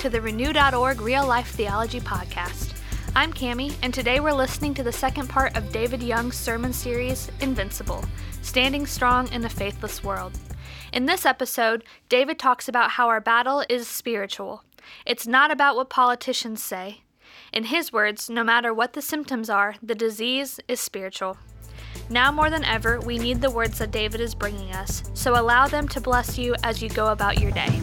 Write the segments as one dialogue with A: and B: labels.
A: to the Renew.org Real Life Theology Podcast. I'm Cami, and today we're listening to the second part of David Young's sermon series, Invincible Standing Strong in a Faithless World. In this episode, David talks about how our battle is spiritual. It's not about what politicians say. In his words, no matter what the symptoms are, the disease is spiritual. Now more than ever, we need the words that David is bringing us, so allow them to bless you as you go about your day.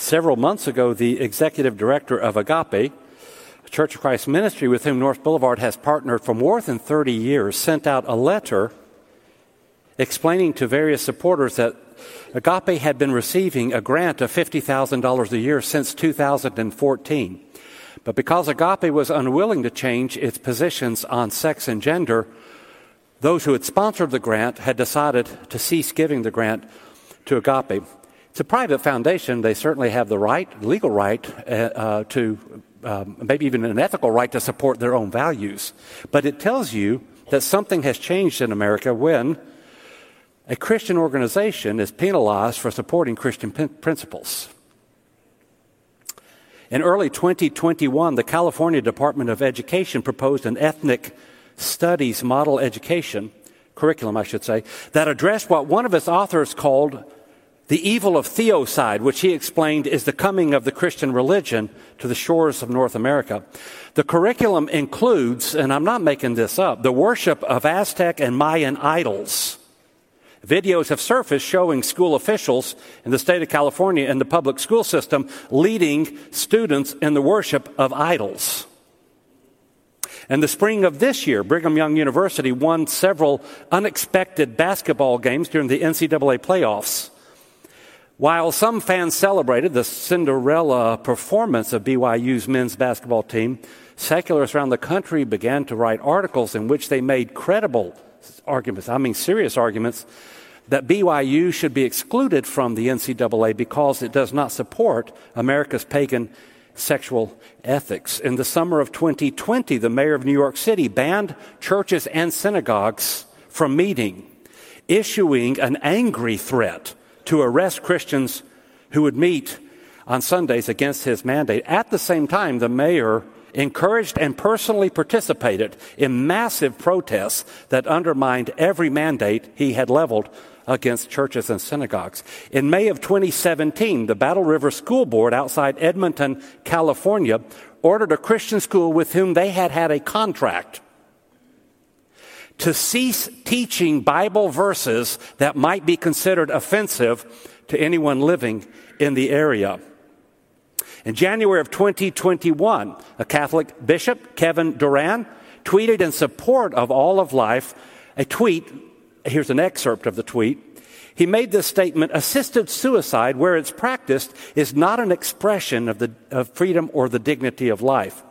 B: Several months ago, the executive director of Agape, a Church of Christ ministry with whom North Boulevard has partnered for more than 30 years, sent out a letter explaining to various supporters that Agape had been receiving a grant of $50,000 a year since 2014. But because Agape was unwilling to change its positions on sex and gender, those who had sponsored the grant had decided to cease giving the grant to Agape. It's a private foundation. They certainly have the right, legal right, uh, uh, to um, maybe even an ethical right to support their own values. But it tells you that something has changed in America when a Christian organization is penalized for supporting Christian principles. In early 2021, the California Department of Education proposed an ethnic studies model education curriculum, I should say, that addressed what one of its authors called the evil of theocide, which he explained is the coming of the Christian religion to the shores of North America. The curriculum includes, and I'm not making this up, the worship of Aztec and Mayan idols Videos have surfaced showing school officials in the state of California and the public school system leading students in the worship of idols. In the spring of this year, Brigham Young University won several unexpected basketball games during the NCAA playoffs. While some fans celebrated the Cinderella performance of BYU's men's basketball team, secularists around the country began to write articles in which they made credible arguments, I mean serious arguments, that BYU should be excluded from the NCAA because it does not support America's pagan sexual ethics. In the summer of 2020, the mayor of New York City banned churches and synagogues from meeting, issuing an angry threat to arrest Christians who would meet on Sundays against his mandate. At the same time, the mayor encouraged and personally participated in massive protests that undermined every mandate he had leveled against churches and synagogues. In May of 2017, the Battle River School Board outside Edmonton, California, ordered a Christian school with whom they had had a contract to cease teaching Bible verses that might be considered offensive to anyone living in the area. In January of 2021, a Catholic bishop, Kevin Doran, tweeted in support of all of life a tweet. Here's an excerpt of the tweet. He made this statement assisted suicide, where it's practiced, is not an expression of, the, of freedom or the dignity of life.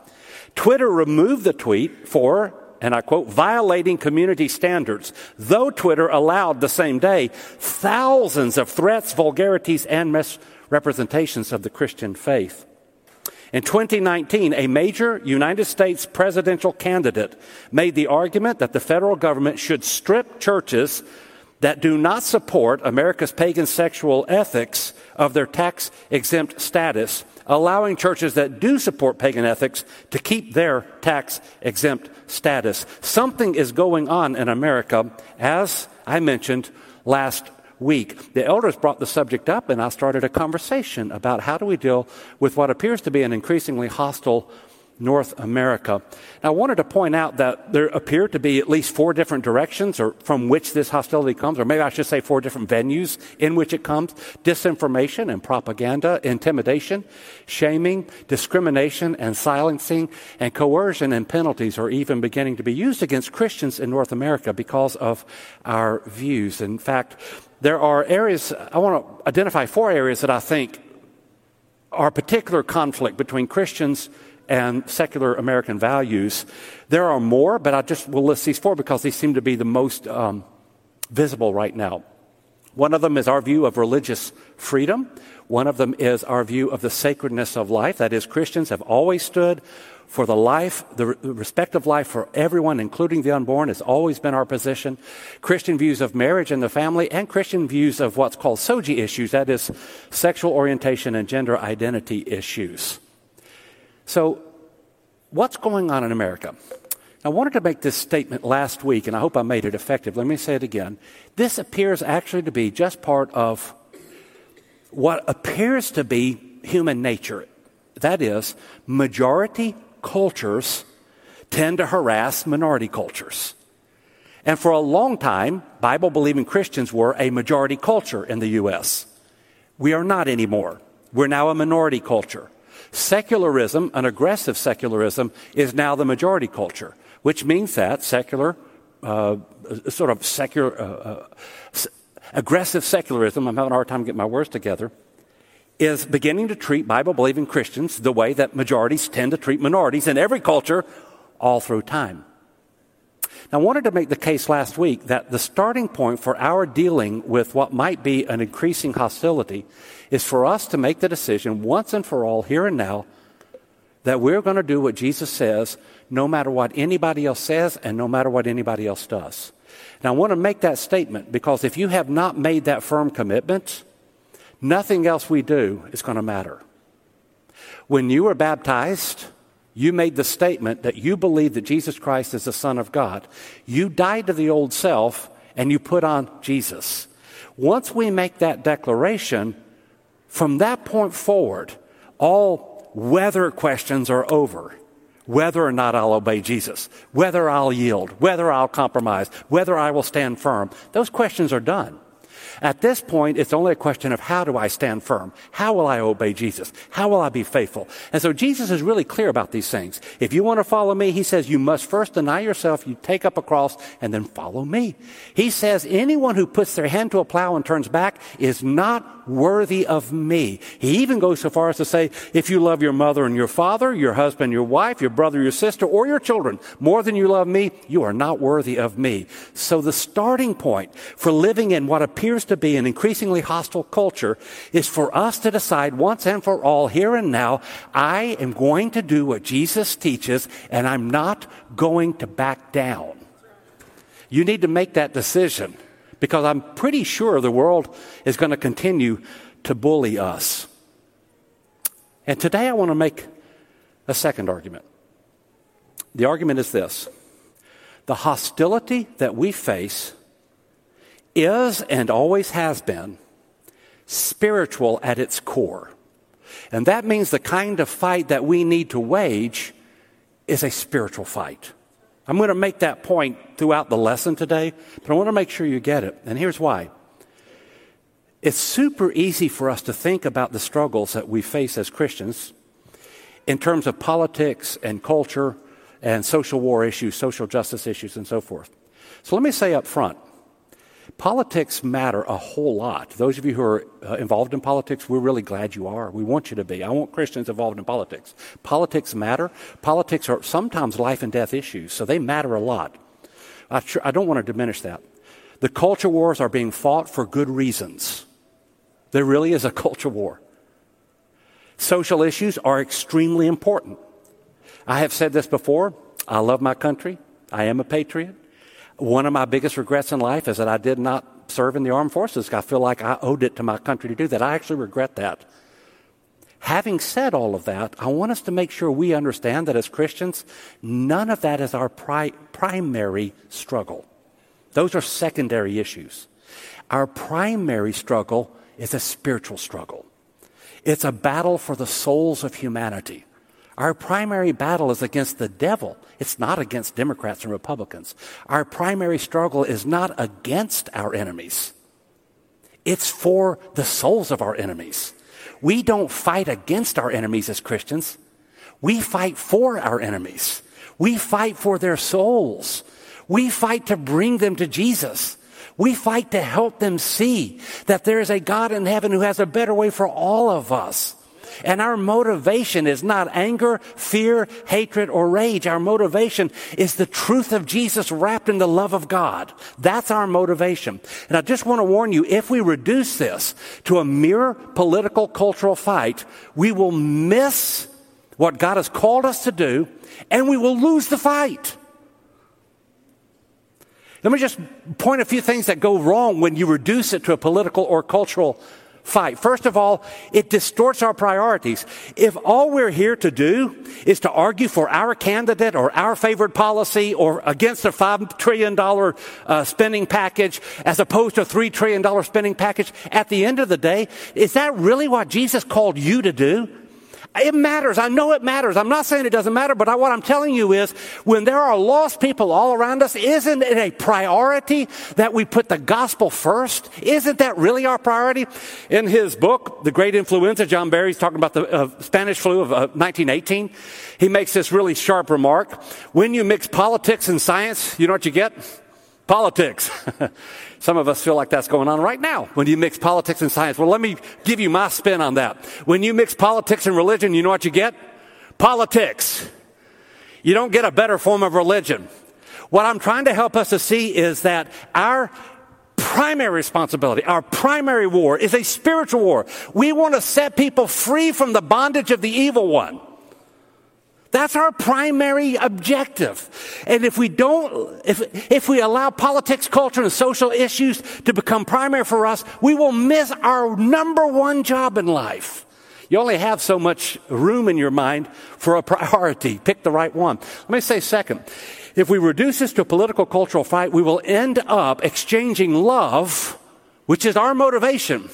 B: Twitter removed the tweet for, and I quote, violating community standards, though Twitter allowed the same day thousands of threats, vulgarities, and misrepresentations of the Christian faith. In 2019, a major United States presidential candidate made the argument that the federal government should strip churches that do not support America's pagan sexual ethics of their tax exempt status, allowing churches that do support pagan ethics to keep their tax exempt status. Something is going on in America, as I mentioned last week. The elders brought the subject up, and I started a conversation about how do we deal with what appears to be an increasingly hostile North America. Now, I wanted to point out that there appear to be at least four different directions or from which this hostility comes, or maybe I should say four different venues in which it comes. Disinformation and propaganda, intimidation, shaming, discrimination and silencing, and coercion and penalties are even beginning to be used against Christians in North America because of our views. In fact, there are areas, I want to identify four areas that I think are particular conflict between Christians and secular American values. There are more, but I just will list these four because these seem to be the most um, visible right now. One of them is our view of religious freedom. One of them is our view of the sacredness of life. That is, Christians have always stood for the life, the respect of life for everyone, including the unborn, has always been our position. Christian views of marriage and the family, and Christian views of what's called SOGI issues, that is, sexual orientation and gender identity issues. So, what's going on in America? I wanted to make this statement last week, and I hope I made it effective. Let me say it again. This appears actually to be just part of what appears to be human nature. That is, majority cultures tend to harass minority cultures. And for a long time, Bible believing Christians were a majority culture in the U.S. We are not anymore. We're now a minority culture. Secularism, an aggressive secularism, is now the majority culture, which means that secular, uh, sort of secular, uh, uh, aggressive secularism, I'm having a hard time getting my words together, is beginning to treat Bible believing Christians the way that majorities tend to treat minorities in every culture all through time. Now, I wanted to make the case last week that the starting point for our dealing with what might be an increasing hostility is for us to make the decision once and for all, here and now, that we're going to do what Jesus says no matter what anybody else says and no matter what anybody else does. Now, I want to make that statement because if you have not made that firm commitment, Nothing else we do is going to matter. When you were baptized, you made the statement that you believe that Jesus Christ is the Son of God. You died to the old self and you put on Jesus. Once we make that declaration, from that point forward, all whether questions are over. Whether or not I'll obey Jesus, whether I'll yield, whether I'll compromise, whether I will stand firm, those questions are done. At this point, it's only a question of how do I stand firm? How will I obey Jesus? How will I be faithful? And so Jesus is really clear about these things. If you want to follow me, he says you must first deny yourself, you take up a cross, and then follow me. He says anyone who puts their hand to a plow and turns back is not worthy of me. He even goes so far as to say, if you love your mother and your father, your husband, your wife, your brother, your sister, or your children more than you love me, you are not worthy of me. So the starting point for living in what appears to be an increasingly hostile culture is for us to decide once and for all, here and now, I am going to do what Jesus teaches and I'm not going to back down. You need to make that decision because I'm pretty sure the world is going to continue to bully us. And today I want to make a second argument. The argument is this the hostility that we face is and always has been spiritual at its core. And that means the kind of fight that we need to wage is a spiritual fight. I'm going to make that point throughout the lesson today, but I want to make sure you get it. And here's why. It's super easy for us to think about the struggles that we face as Christians in terms of politics and culture and social war issues, social justice issues, and so forth. So let me say up front Politics matter a whole lot. Those of you who are uh, involved in politics, we're really glad you are. We want you to be. I want Christians involved in politics. Politics matter. Politics are sometimes life and death issues, so they matter a lot. I, tr- I don't want to diminish that. The culture wars are being fought for good reasons. There really is a culture war. Social issues are extremely important. I have said this before. I love my country. I am a patriot. One of my biggest regrets in life is that I did not serve in the armed forces. I feel like I owed it to my country to do that. I actually regret that. Having said all of that, I want us to make sure we understand that as Christians, none of that is our pri- primary struggle. Those are secondary issues. Our primary struggle is a spiritual struggle. It's a battle for the souls of humanity. Our primary battle is against the devil. It's not against Democrats and Republicans. Our primary struggle is not against our enemies. It's for the souls of our enemies. We don't fight against our enemies as Christians. We fight for our enemies. We fight for their souls. We fight to bring them to Jesus. We fight to help them see that there is a God in heaven who has a better way for all of us. And our motivation is not anger, fear, hatred, or rage. Our motivation is the truth of Jesus wrapped in the love of God. That's our motivation. And I just want to warn you, if we reduce this to a mere political cultural fight, we will miss what God has called us to do and we will lose the fight. Let me just point a few things that go wrong when you reduce it to a political or cultural fight. First of all, it distorts our priorities. If all we're here to do is to argue for our candidate or our favored policy or against a $5 trillion uh, spending package as opposed to a $3 trillion spending package, at the end of the day, is that really what Jesus called you to do? It matters. I know it matters. I'm not saying it doesn't matter, but I, what I'm telling you is when there are lost people all around us, isn't it a priority that we put the gospel first? Isn't that really our priority? In his book, The Great Influenza, John Barry's talking about the uh, Spanish flu of uh, 1918. He makes this really sharp remark. When you mix politics and science, you know what you get? Politics. Some of us feel like that's going on right now when you mix politics and science. Well, let me give you my spin on that. When you mix politics and religion, you know what you get? Politics. You don't get a better form of religion. What I'm trying to help us to see is that our primary responsibility, our primary war is a spiritual war. We want to set people free from the bondage of the evil one. That's our primary objective. And if we don't, if, if we allow politics, culture, and social issues to become primary for us, we will miss our number one job in life. You only have so much room in your mind for a priority. Pick the right one. Let me say second. If we reduce this to a political cultural fight, we will end up exchanging love, which is our motivation,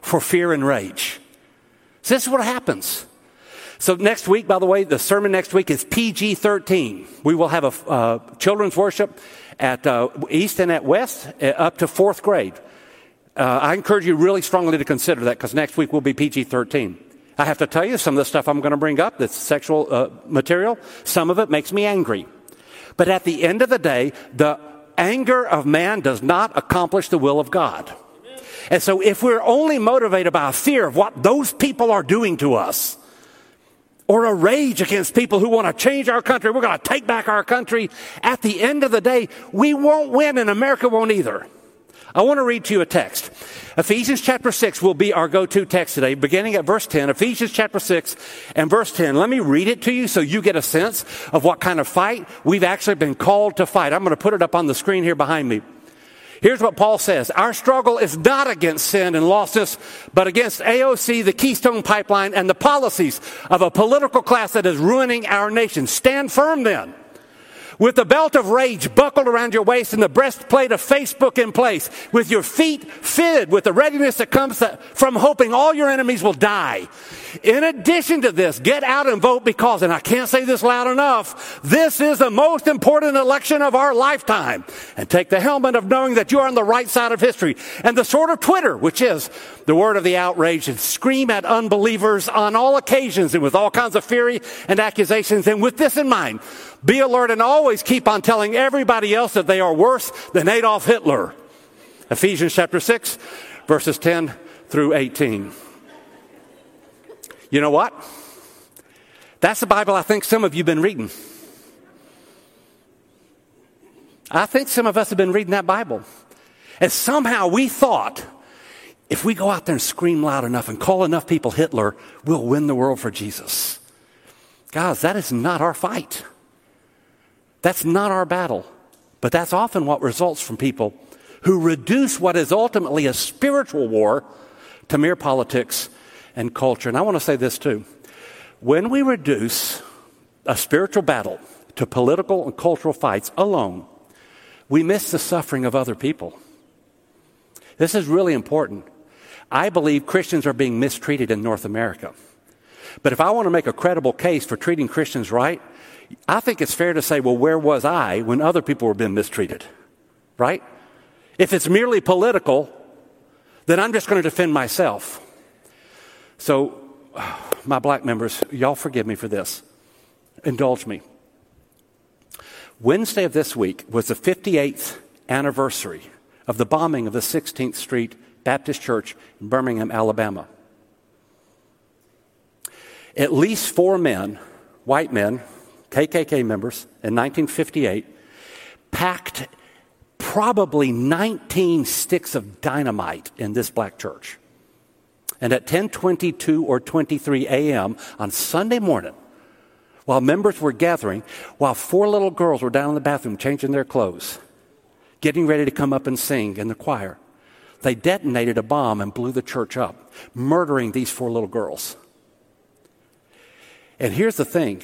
B: for fear and rage. So this is what happens. So next week, by the way, the sermon next week is PG 13. We will have a uh, children's worship at uh, East and at West uh, up to fourth grade. Uh, I encourage you really strongly to consider that because next week will be PG 13. I have to tell you, some of the stuff I'm going to bring up, that's sexual uh, material, some of it makes me angry. But at the end of the day, the anger of man does not accomplish the will of God. And so if we're only motivated by a fear of what those people are doing to us, or a rage against people who want to change our country. We're going to take back our country. At the end of the day, we won't win and America won't either. I want to read to you a text. Ephesians chapter 6 will be our go-to text today, beginning at verse 10. Ephesians chapter 6 and verse 10. Let me read it to you so you get a sense of what kind of fight we've actually been called to fight. I'm going to put it up on the screen here behind me. Here's what Paul says. Our struggle is not against sin and lostness, but against AOC, the Keystone Pipeline, and the policies of a political class that is ruining our nation. Stand firm then with the belt of rage buckled around your waist and the breastplate of Facebook in place, with your feet fitted with the readiness that comes from hoping all your enemies will die. In addition to this, get out and vote because, and I can't say this loud enough, this is the most important election of our lifetime. And take the helmet of knowing that you are on the right side of history and the sword of Twitter, which is the word of the outrage and scream at unbelievers on all occasions and with all kinds of fury and accusations. And with this in mind, be alert and always keep on telling everybody else that they are worse than Adolf Hitler. Ephesians chapter 6, verses 10 through 18. You know what? That's the Bible I think some of you have been reading. I think some of us have been reading that Bible. And somehow we thought if we go out there and scream loud enough and call enough people Hitler, we'll win the world for Jesus. Guys, that is not our fight. That's not our battle. But that's often what results from people who reduce what is ultimately a spiritual war to mere politics and culture. And I want to say this too. When we reduce a spiritual battle to political and cultural fights alone, we miss the suffering of other people. This is really important. I believe Christians are being mistreated in North America. But if I want to make a credible case for treating Christians right, I think it's fair to say, well, where was I when other people were being mistreated? Right? If it's merely political, then I'm just going to defend myself. So, my black members, y'all forgive me for this. Indulge me. Wednesday of this week was the 58th anniversary of the bombing of the 16th Street Baptist Church in Birmingham, Alabama. at least four men, white men, KKK members, in 1958, packed probably 19 sticks of dynamite in this black church. And at 10:22 or 23 a.m. on Sunday morning, while members were gathering, while four little girls were down in the bathroom changing their clothes, getting ready to come up and sing in the choir, they detonated a bomb and blew the church up, murdering these four little girls. And here's the thing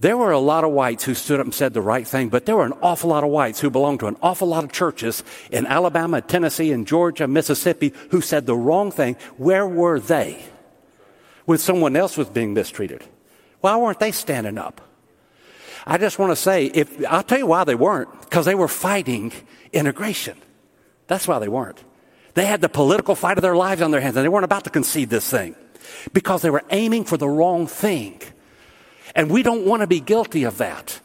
B: there were a lot of whites who stood up and said the right thing, but there were an awful lot of whites who belonged to an awful lot of churches in Alabama, Tennessee, and Georgia, Mississippi who said the wrong thing. Where were they when someone else was being mistreated? Why weren't they standing up? I just want to say, if, I'll tell you why they weren't, because they were fighting integration. That's why they weren't. They had the political fight of their lives on their hands, and they weren't about to concede this thing because they were aiming for the wrong thing. And we don't want to be guilty of that.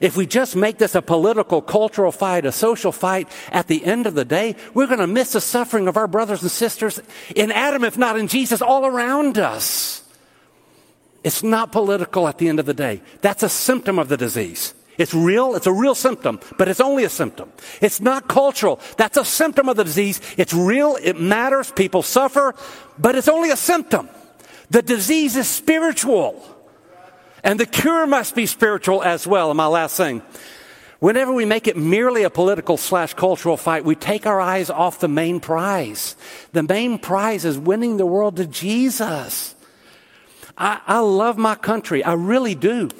B: If we just make this a political, cultural fight, a social fight, at the end of the day, we're going to miss the suffering of our brothers and sisters in Adam, if not in Jesus, all around us. It's not political at the end of the day. That's a symptom of the disease. It's real, it's a real symptom, but it's only a symptom. It's not cultural. That's a symptom of the disease. It's real, it matters, people suffer, but it's only a symptom. The disease is spiritual. And the cure must be spiritual as well. And my last thing. Whenever we make it merely a political slash cultural fight, we take our eyes off the main prize. The main prize is winning the world to Jesus. I, I love my country. I really do.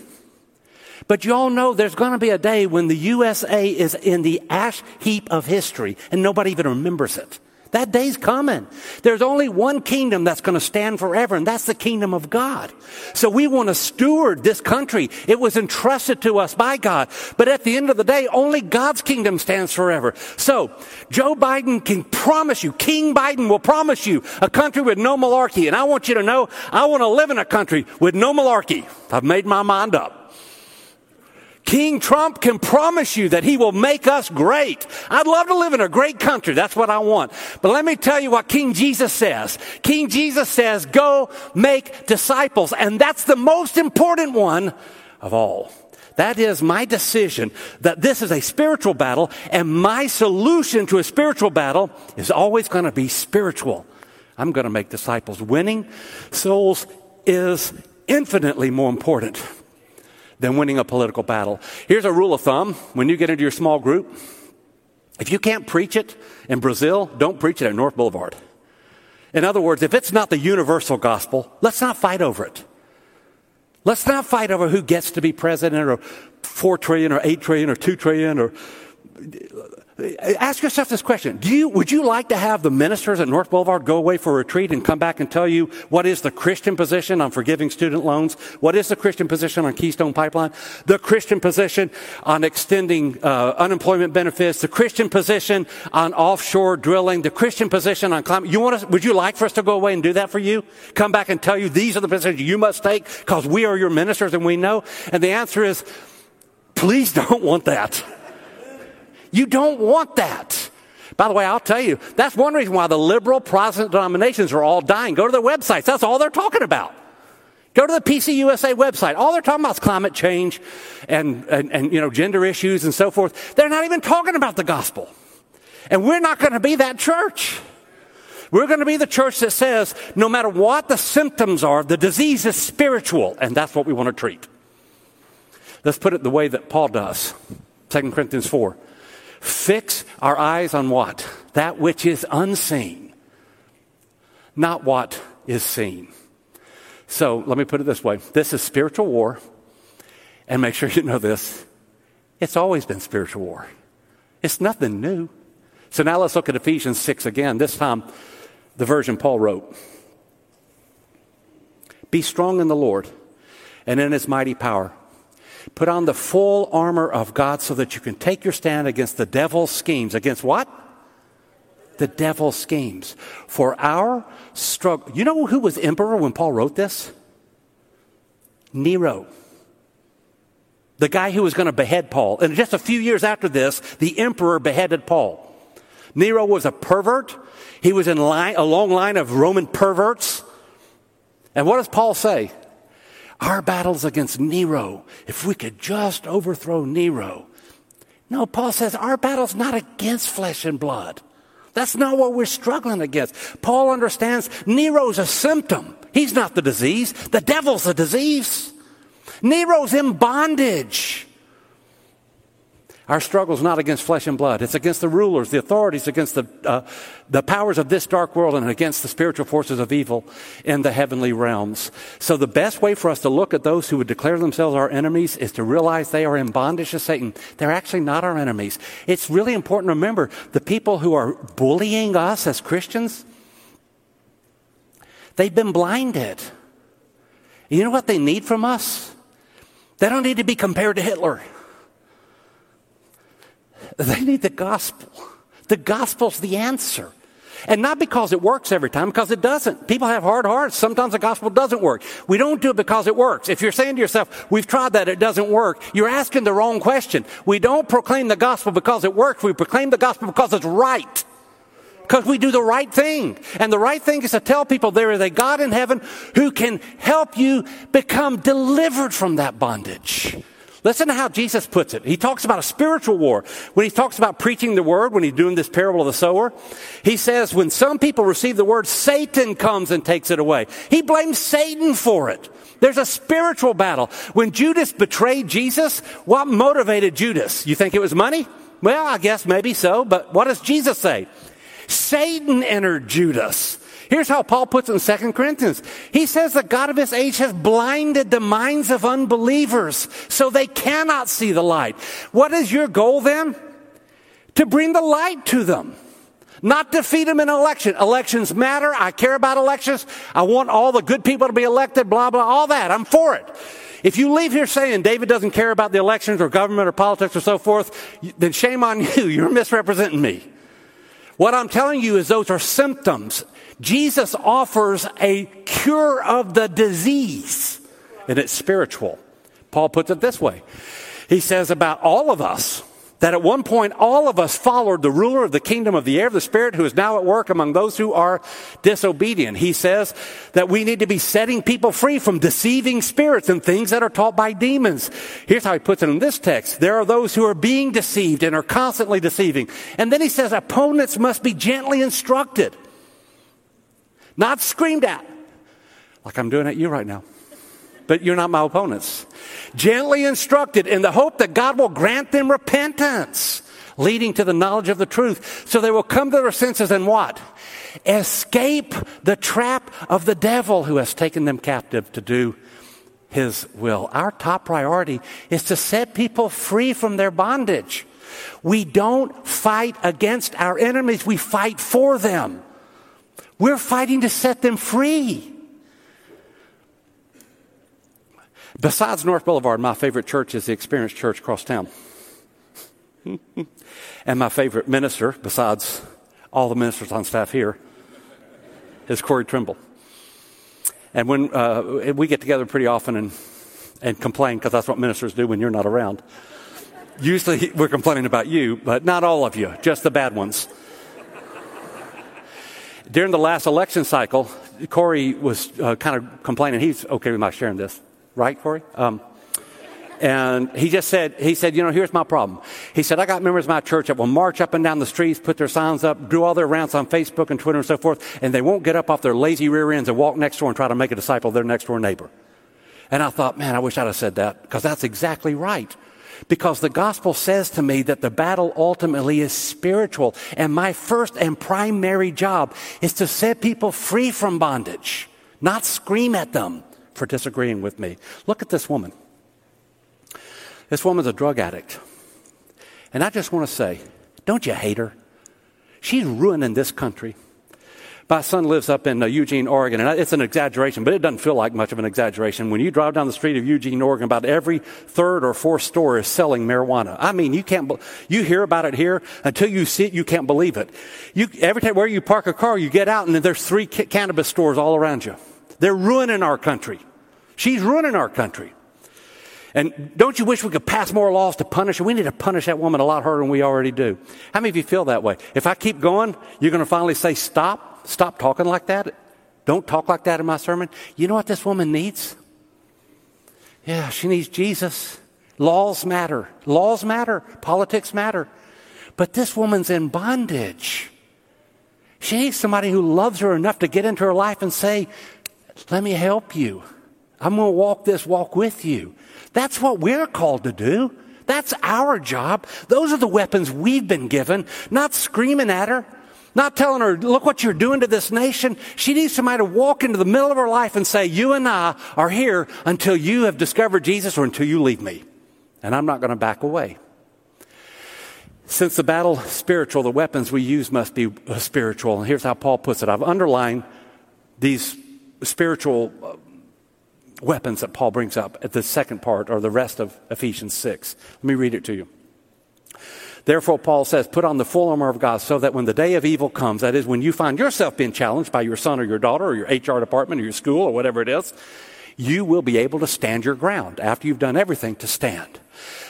B: But you all know there's going to be a day when the USA is in the ash heap of history and nobody even remembers it. That day's coming. There's only one kingdom that's going to stand forever, and that's the kingdom of God. So we want to steward this country. It was entrusted to us by God. But at the end of the day, only God's kingdom stands forever. So Joe Biden can promise you, King Biden will promise you a country with no malarkey. And I want you to know, I want to live in a country with no malarkey. I've made my mind up. King Trump can promise you that he will make us great. I'd love to live in a great country. That's what I want. But let me tell you what King Jesus says. King Jesus says, go make disciples. And that's the most important one of all. That is my decision that this is a spiritual battle and my solution to a spiritual battle is always going to be spiritual. I'm going to make disciples. Winning souls is infinitely more important than winning a political battle. Here's a rule of thumb when you get into your small group if you can't preach it in Brazil, don't preach it at North Boulevard. In other words, if it's not the universal gospel, let's not fight over it. Let's not fight over who gets to be president or 4 trillion or 8 trillion or 2 trillion or Ask yourself this question. Do you, would you like to have the ministers at North Boulevard go away for a retreat and come back and tell you what is the Christian position on forgiving student loans? What is the Christian position on Keystone Pipeline? The Christian position on extending uh, unemployment benefits? The Christian position on offshore drilling? The Christian position on climate? You want us, would you like for us to go away and do that for you? Come back and tell you these are the positions you must take because we are your ministers and we know? And the answer is, please don't want that. You don't want that. By the way, I'll tell you, that's one reason why the liberal Protestant denominations are all dying. Go to their websites. That's all they're talking about. Go to the PCUSA website. All they're talking about is climate change and, and, and, you know, gender issues and so forth. They're not even talking about the gospel. And we're not going to be that church. We're going to be the church that says no matter what the symptoms are, the disease is spiritual, and that's what we want to treat. Let's put it the way that Paul does. 2 Corinthians 4. Fix our eyes on what? That which is unseen, not what is seen. So let me put it this way this is spiritual war, and make sure you know this it's always been spiritual war, it's nothing new. So now let's look at Ephesians 6 again. This time, the version Paul wrote Be strong in the Lord and in his mighty power. Put on the full armor of God so that you can take your stand against the devil's schemes. Against what? The devil's schemes. For our struggle. You know who was emperor when Paul wrote this? Nero. The guy who was going to behead Paul. And just a few years after this, the emperor beheaded Paul. Nero was a pervert. He was in line, a long line of Roman perverts. And what does Paul say? Our battle's against Nero. If we could just overthrow Nero. No, Paul says our battle's not against flesh and blood. That's not what we're struggling against. Paul understands Nero's a symptom. He's not the disease. The devil's the disease. Nero's in bondage. Our struggle is not against flesh and blood. It's against the rulers, the authorities, against the, uh, the powers of this dark world, and against the spiritual forces of evil in the heavenly realms. So, the best way for us to look at those who would declare themselves our enemies is to realize they are in bondage to Satan. They're actually not our enemies. It's really important to remember the people who are bullying us as Christians, they've been blinded. You know what they need from us? They don't need to be compared to Hitler. They need the gospel. The gospel's the answer. And not because it works every time, because it doesn't. People have hard hearts. Sometimes the gospel doesn't work. We don't do it because it works. If you're saying to yourself, we've tried that, it doesn't work, you're asking the wrong question. We don't proclaim the gospel because it works. We proclaim the gospel because it's right. Because we do the right thing. And the right thing is to tell people there is a God in heaven who can help you become delivered from that bondage. Listen to how Jesus puts it. He talks about a spiritual war. When he talks about preaching the word, when he's doing this parable of the sower, he says, when some people receive the word, Satan comes and takes it away. He blames Satan for it. There's a spiritual battle. When Judas betrayed Jesus, what motivated Judas? You think it was money? Well, I guess maybe so, but what does Jesus say? Satan entered Judas. Here's how Paul puts it in 2 Corinthians. He says the God of this age has blinded the minds of unbelievers so they cannot see the light. What is your goal then? To bring the light to them. Not defeat them in election. Elections matter. I care about elections. I want all the good people to be elected, blah, blah, all that. I'm for it. If you leave here saying David doesn't care about the elections or government or politics or so forth, then shame on you. You're misrepresenting me. What I'm telling you is those are symptoms. Jesus offers a cure of the disease, and it's spiritual. Paul puts it this way He says about all of us, that at one point all of us followed the ruler of the kingdom of the air, the spirit who is now at work among those who are disobedient. He says that we need to be setting people free from deceiving spirits and things that are taught by demons. Here's how he puts it in this text. There are those who are being deceived and are constantly deceiving. And then he says opponents must be gently instructed not screamed at, like I'm doing at you right now. But you're not my opponents. Gently instructed in the hope that God will grant them repentance, leading to the knowledge of the truth. So they will come to their senses and what? Escape the trap of the devil who has taken them captive to do his will. Our top priority is to set people free from their bondage. We don't fight against our enemies, we fight for them. We're fighting to set them free. Besides North Boulevard, my favorite church is the Experience Church across town. and my favorite minister, besides all the ministers on staff here, is Corey Trimble. And when uh, we get together pretty often and, and complain, because that's what ministers do when you're not around. Usually we're complaining about you, but not all of you, just the bad ones during the last election cycle, Corey was uh, kind of complaining. He's okay with my sharing this, right, Corey? Um, and he just said, he said, you know, here's my problem. He said, I got members of my church that will march up and down the streets, put their signs up, do all their rants on Facebook and Twitter and so forth, and they won't get up off their lazy rear ends and walk next door and try to make a disciple of their next door neighbor. And I thought, man, I wish I'd have said that because that's exactly right. Because the gospel says to me that the battle ultimately is spiritual. And my first and primary job is to set people free from bondage, not scream at them for disagreeing with me. Look at this woman. This woman's a drug addict. And I just want to say, don't you hate her? She's ruining this country. My son lives up in uh, Eugene, Oregon, and it's an exaggeration, but it doesn't feel like much of an exaggeration. When you drive down the street of Eugene, Oregon, about every third or fourth store is selling marijuana. I mean, you can't, you hear about it here until you see it, you can't believe it. You, every time where you park a car, you get out and there's three ca- cannabis stores all around you. They're ruining our country. She's ruining our country. And don't you wish we could pass more laws to punish her? We need to punish that woman a lot harder than we already do. How many of you feel that way? If I keep going, you're going to finally say, stop? Stop talking like that. Don't talk like that in my sermon. You know what this woman needs? Yeah, she needs Jesus. Laws matter. Laws matter. Politics matter. But this woman's in bondage. She needs somebody who loves her enough to get into her life and say, Let me help you. I'm going to walk this walk with you. That's what we're called to do. That's our job. Those are the weapons we've been given, not screaming at her, not telling her, look what you're doing to this nation. She needs somebody to walk into the middle of her life and say, you and I are here until you have discovered Jesus or until you leave me. And I'm not going to back away. Since the battle spiritual, the weapons we use must be spiritual. And here's how Paul puts it. I've underlined these spiritual uh, weapons that Paul brings up at the second part or the rest of Ephesians 6. Let me read it to you. Therefore, Paul says, put on the full armor of God so that when the day of evil comes, that is, when you find yourself being challenged by your son or your daughter or your HR department or your school or whatever it is, you will be able to stand your ground after you've done everything to stand.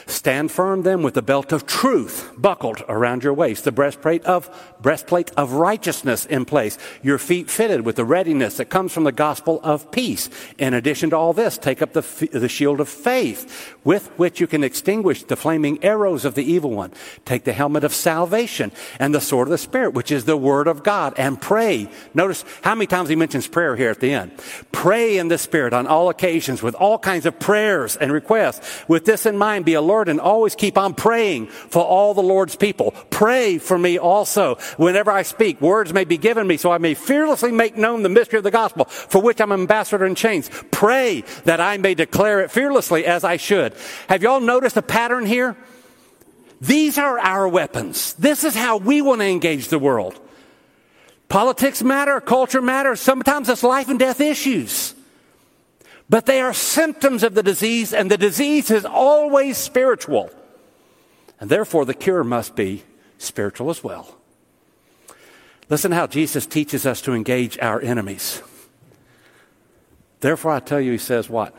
B: Stand firm then with the belt of truth buckled around your waist, the breastplate of breastplate of righteousness in place, your feet fitted with the readiness that comes from the gospel of peace. In addition to all this, take up the, the shield of faith with which you can extinguish the flaming arrows of the evil one. Take the helmet of salvation and the sword of the spirit, which is the word of God and pray. Notice how many times he mentions prayer here at the end. Pray in the spirit on all occasions with all kinds of prayers and requests. With this in mind, be alert and always keep on praying for all the Lord's people. Pray for me also. Whenever I speak, words may be given me so I may fearlessly make known the mystery of the gospel for which I'm ambassador in chains. Pray that I may declare it fearlessly as I should. Have y'all noticed a pattern here? These are our weapons. This is how we want to engage the world. Politics matter, culture matters. Sometimes it's life and death issues. But they are symptoms of the disease, and the disease is always spiritual. And therefore, the cure must be spiritual as well. Listen how Jesus teaches us to engage our enemies. Therefore, I tell you, he says, what?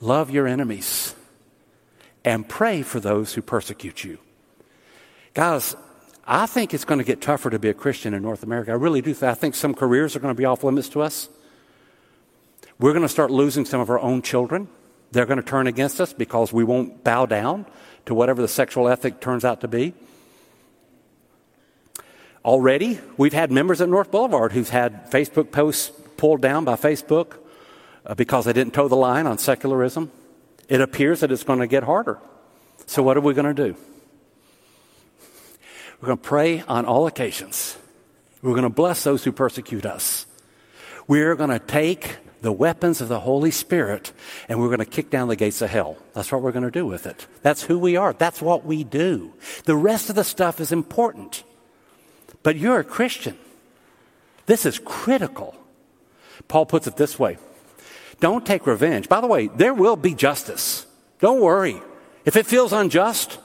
B: Love your enemies and pray for those who persecute you. Guys, I think it's going to get tougher to be a Christian in North America. I really do. I think some careers are going to be off limits to us. We're going to start losing some of our own children. They're going to turn against us because we won't bow down to whatever the sexual ethic turns out to be. Already, we've had members at North Boulevard who've had Facebook posts pulled down by Facebook uh, because they didn't toe the line on secularism. It appears that it's going to get harder. So, what are we going to do? We're going to pray on all occasions. We're going to bless those who persecute us. We're going to take the weapons of the Holy Spirit and we're going to kick down the gates of hell. That's what we're going to do with it. That's who we are. That's what we do. The rest of the stuff is important. But you're a Christian. This is critical. Paul puts it this way Don't take revenge. By the way, there will be justice. Don't worry. If it feels unjust,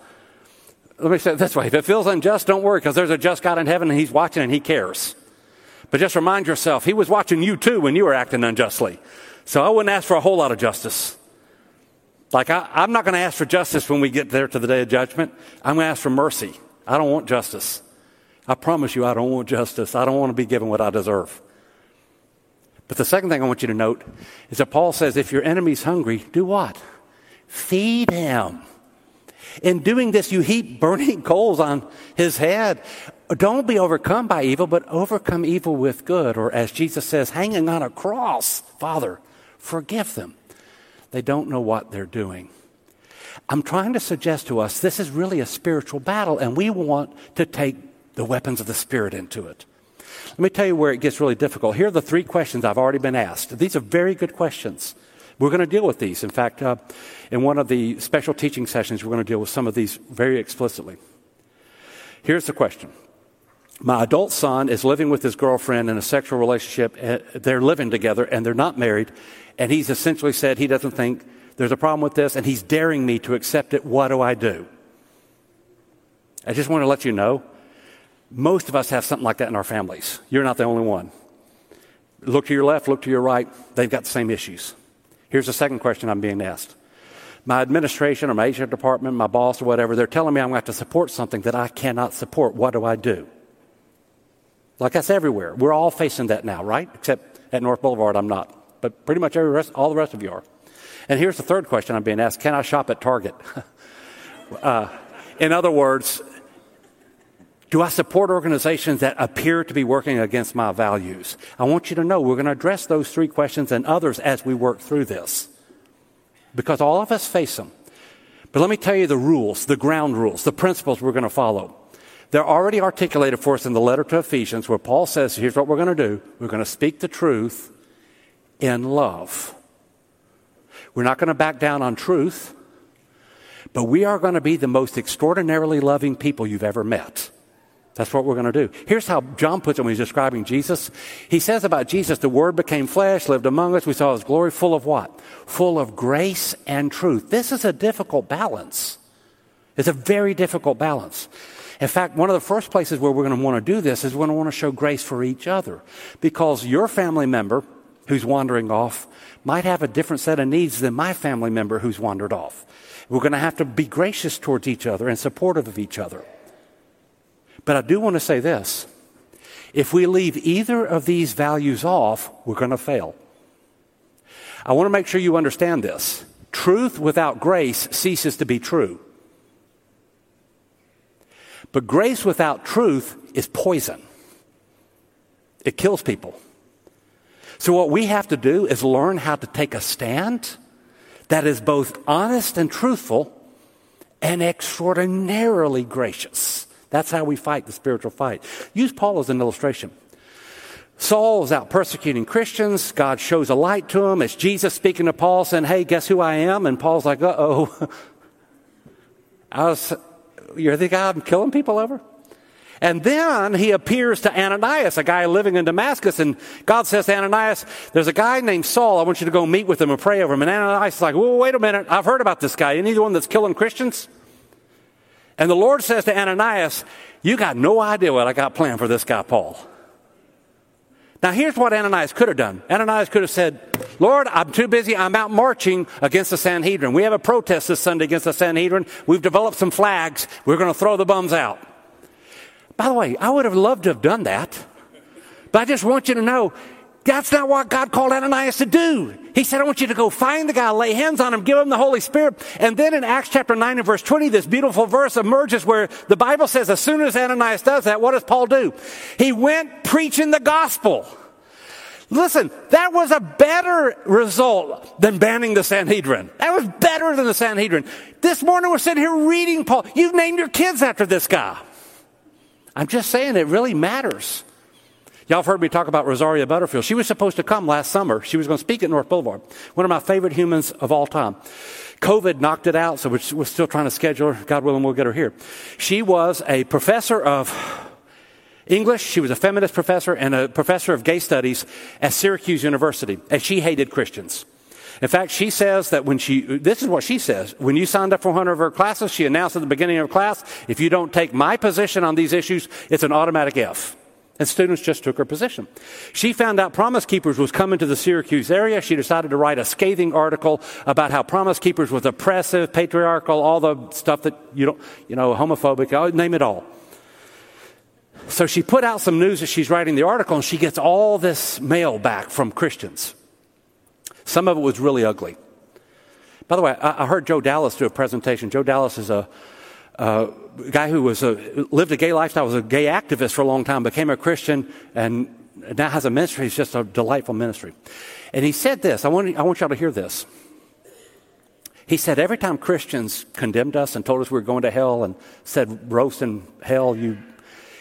B: let me say it this way if it feels unjust, don't worry because there's a just God in heaven and he's watching and he cares. But just remind yourself, he was watching you too when you were acting unjustly. So I wouldn't ask for a whole lot of justice. Like, I, am not going to ask for justice when we get there to the day of judgment. I'm going to ask for mercy. I don't want justice. I promise you, I don't want justice. I don't want to be given what I deserve. But the second thing I want you to note is that Paul says if your enemy's hungry, do what? Feed him. In doing this, you heap burning coals on his head. Don't be overcome by evil, but overcome evil with good. Or as Jesus says, hanging on a cross, Father, forgive them. They don't know what they're doing. I'm trying to suggest to us this is really a spiritual battle, and we want to take the weapons of the Spirit into it. Let me tell you where it gets really difficult. Here are the three questions I've already been asked. These are very good questions. We're going to deal with these. In fact, uh, in one of the special teaching sessions, we're going to deal with some of these very explicitly. Here's the question my adult son is living with his girlfriend in a sexual relationship. Uh, they're living together and they're not married. And he's essentially said he doesn't think there's a problem with this and he's daring me to accept it. What do I do? I just want to let you know most of us have something like that in our families. You're not the only one. Look to your left, look to your right. They've got the same issues. Here's the second question I'm being asked. My administration or my HR department, my boss or whatever, they're telling me I'm going to have to support something that I cannot support. What do I do? Like that's everywhere. We're all facing that now, right? Except at North Boulevard, I'm not. But pretty much every rest, all the rest of you are. And here's the third question I'm being asked Can I shop at Target? uh, in other words, do I support organizations that appear to be working against my values? I want you to know we're going to address those three questions and others as we work through this. Because all of us face them. But let me tell you the rules, the ground rules, the principles we're going to follow. They're already articulated for us in the letter to Ephesians, where Paul says, here's what we're going to do. We're going to speak the truth in love. We're not going to back down on truth, but we are going to be the most extraordinarily loving people you've ever met. That's what we're going to do. Here's how John puts it when he's describing Jesus. He says about Jesus, the Word became flesh, lived among us. We saw His glory full of what? Full of grace and truth. This is a difficult balance. It's a very difficult balance. In fact, one of the first places where we're going to want to do this is we're going to want to show grace for each other. Because your family member who's wandering off might have a different set of needs than my family member who's wandered off. We're going to have to be gracious towards each other and supportive of each other. But I do want to say this if we leave either of these values off, we're going to fail. I want to make sure you understand this. Truth without grace ceases to be true. But grace without truth is poison, it kills people. So, what we have to do is learn how to take a stand that is both honest and truthful and extraordinarily gracious. That's how we fight the spiritual fight. Use Paul as an illustration. Saul is out persecuting Christians. God shows a light to him. It's Jesus speaking to Paul saying, Hey, guess who I am? And Paul's like, Uh oh. I was, you're the guy I'm killing people over? And then he appears to Ananias, a guy living in Damascus, and God says to Ananias, There's a guy named Saul. I want you to go meet with him and pray over him. And Ananias is like, Well, wait a minute. I've heard about this guy. Isn't he the one that's killing Christians? And the Lord says to Ananias, You got no idea what I got planned for this guy, Paul. Now, here's what Ananias could have done. Ananias could have said, Lord, I'm too busy. I'm out marching against the Sanhedrin. We have a protest this Sunday against the Sanhedrin. We've developed some flags. We're going to throw the bums out. By the way, I would have loved to have done that. But I just want you to know that's not what God called Ananias to do. He said, I want you to go find the guy, lay hands on him, give him the Holy Spirit. And then in Acts chapter 9 and verse 20, this beautiful verse emerges where the Bible says, as soon as Ananias does that, what does Paul do? He went preaching the gospel. Listen, that was a better result than banning the Sanhedrin. That was better than the Sanhedrin. This morning we're sitting here reading Paul. You've named your kids after this guy. I'm just saying it really matters. Y'all have heard me talk about Rosaria Butterfield. She was supposed to come last summer. She was going to speak at North Boulevard. One of my favorite humans of all time. COVID knocked it out, so we're still trying to schedule her. God willing, we'll get her here. She was a professor of English. She was a feminist professor and a professor of gay studies at Syracuse University, and she hated Christians. In fact, she says that when she, this is what she says, when you signed up for one of her classes, she announced at the beginning of class, if you don't take my position on these issues, it's an automatic F. And students just took her position. She found out Promise Keepers was coming to the Syracuse area. She decided to write a scathing article about how Promise Keepers was oppressive, patriarchal, all the stuff that you don't, you know, homophobic, uh, name it all. So she put out some news as she's writing the article, and she gets all this mail back from Christians. Some of it was really ugly. By the way, I, heard Joe Dallas do a presentation. Joe Dallas is a guy who was a, lived a gay lifestyle, was a gay activist for a long time, became a Christian, and now has a ministry. It's just a delightful ministry. And he said this. I want, I want y'all to hear this. He said, every time Christians condemned us and told us we were going to hell and said, roast in hell, you,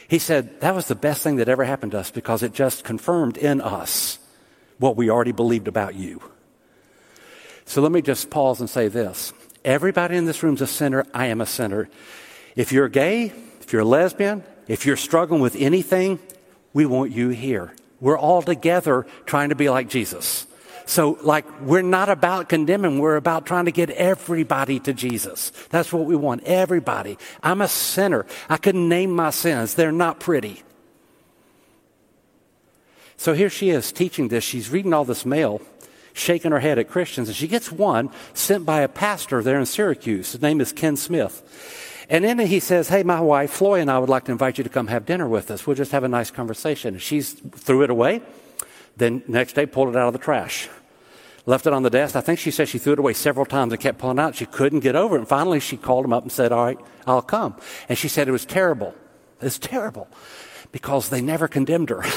B: he said, that was the best thing that ever happened to us because it just confirmed in us what we already believed about you. So let me just pause and say this. Everybody in this room is a sinner. I am a sinner. If you're gay, if you're a lesbian, if you're struggling with anything, we want you here. We're all together trying to be like Jesus. So, like, we're not about condemning, we're about trying to get everybody to Jesus. That's what we want, everybody. I'm a sinner. I couldn't name my sins, they're not pretty. So here she is teaching this. She's reading all this mail shaking her head at Christians, and she gets one sent by a pastor there in Syracuse. His name is Ken Smith. And then he says, Hey, my wife, Floy, and I would like to invite you to come have dinner with us. We'll just have a nice conversation. And she threw it away. Then next day, pulled it out of the trash. Left it on the desk. I think she said she threw it away several times and kept pulling it out. She couldn't get over it. And finally, she called him up and said, All right, I'll come. And she said it was terrible. It's terrible because they never condemned her.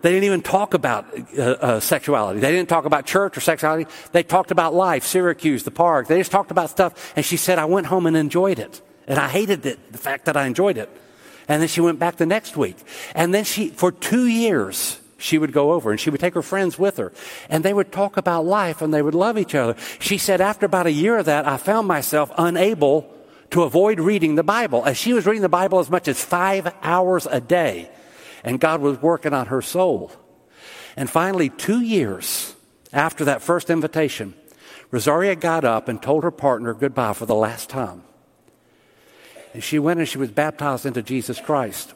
B: They didn't even talk about uh, uh, sexuality. They didn't talk about church or sexuality. They talked about life, Syracuse, the park. They just talked about stuff. And she said, I went home and enjoyed it. And I hated it, the fact that I enjoyed it. And then she went back the next week. And then she, for two years, she would go over and she would take her friends with her. And they would talk about life and they would love each other. She said, after about a year of that, I found myself unable to avoid reading the Bible. As she was reading the Bible as much as five hours a day and God was working on her soul. And finally, two years after that first invitation, Rosaria got up and told her partner goodbye for the last time. And she went and she was baptized into Jesus Christ.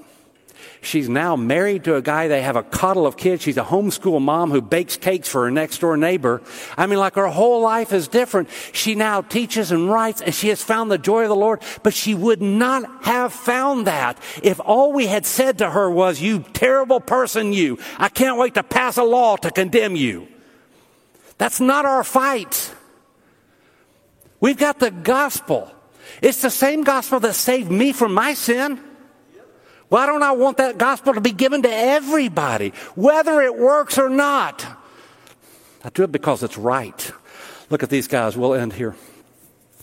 B: She's now married to a guy. They have a coddle of kids. She's a homeschool mom who bakes cakes for her next door neighbor. I mean, like her whole life is different. She now teaches and writes and she has found the joy of the Lord, but she would not have found that if all we had said to her was, you terrible person, you. I can't wait to pass a law to condemn you. That's not our fight. We've got the gospel. It's the same gospel that saved me from my sin. Why don't I want that gospel to be given to everybody, whether it works or not? I do it because it's right. Look at these guys. We'll end here.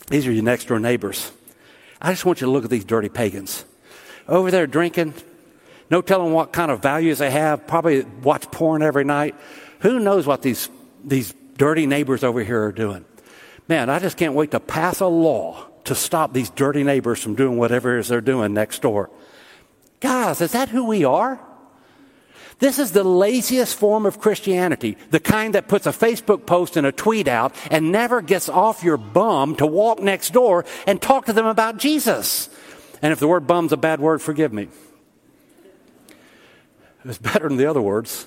B: These are your next door neighbors. I just want you to look at these dirty pagans. Over there drinking, no telling what kind of values they have, probably watch porn every night. Who knows what these, these dirty neighbors over here are doing? Man, I just can't wait to pass a law to stop these dirty neighbors from doing whatever it is they're doing next door. Guys, is that who we are? This is the laziest form of Christianity, the kind that puts a Facebook post and a tweet out and never gets off your bum to walk next door and talk to them about Jesus. And if the word bum's a bad word, forgive me. It's better than the other words.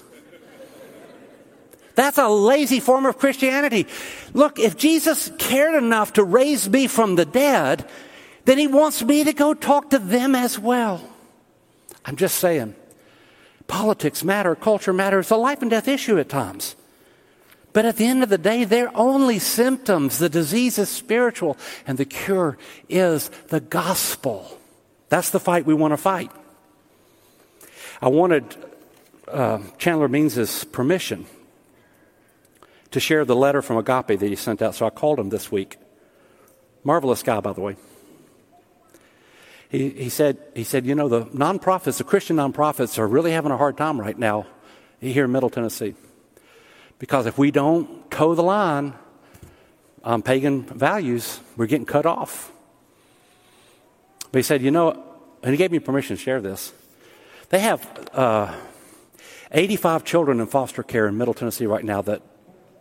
B: That's a lazy form of Christianity. Look, if Jesus cared enough to raise me from the dead, then he wants me to go talk to them as well. I'm just saying, politics matter, culture matters, it's a life and death issue at times. But at the end of the day, they're only symptoms. The disease is spiritual, and the cure is the gospel. That's the fight we want to fight. I wanted uh, Chandler Means' permission to share the letter from Agape that he sent out, so I called him this week. Marvelous guy, by the way he, he, said, he said, you know, the nonprofits, the Christian nonprofits are really having a hard time right now here in Middle Tennessee. Because if we don't toe the line on pagan values, we're getting cut off. But he said, you know, and he gave me permission to share this. They have uh, 85 children in foster care in Middle Tennessee right now that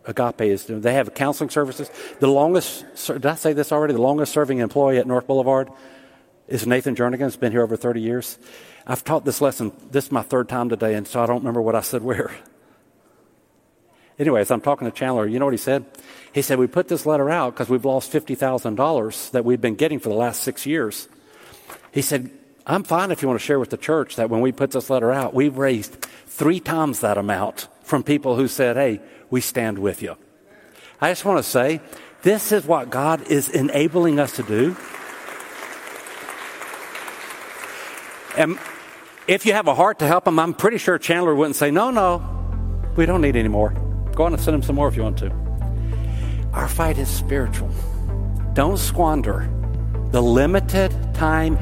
B: Agape is. They have counseling services. The longest, did I say this already? The longest serving employee at North Boulevard is Nathan Jernigan. He's been here over 30 years. I've taught this lesson. This is my third time today, and so I don't remember what I said where. Anyways, I'm talking to Chandler. You know what he said? He said, We put this letter out because we've lost $50,000 that we've been getting for the last six years. He said, I'm fine if you want to share with the church that when we put this letter out, we've raised three times that amount from people who said, Hey, we stand with you. I just want to say, this is what God is enabling us to do. And if you have a heart to help them, I'm pretty sure Chandler wouldn't say, no, no, we don't need any more. Go on and send him some more if you want to. Our fight is spiritual. Don't squander the limited time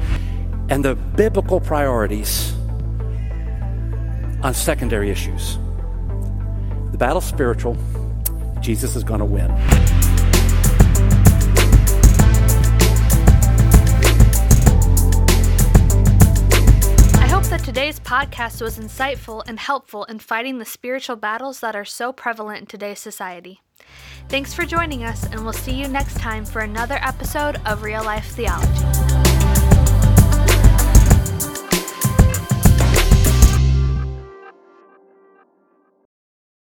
B: and the biblical priorities on secondary issues. The battle's spiritual. Jesus is going to win.
A: I hope that Today's podcast was insightful and helpful in fighting the spiritual battles that are so prevalent in today's society. Thanks for joining us, and we'll see you next time for another episode of Real Life Theology.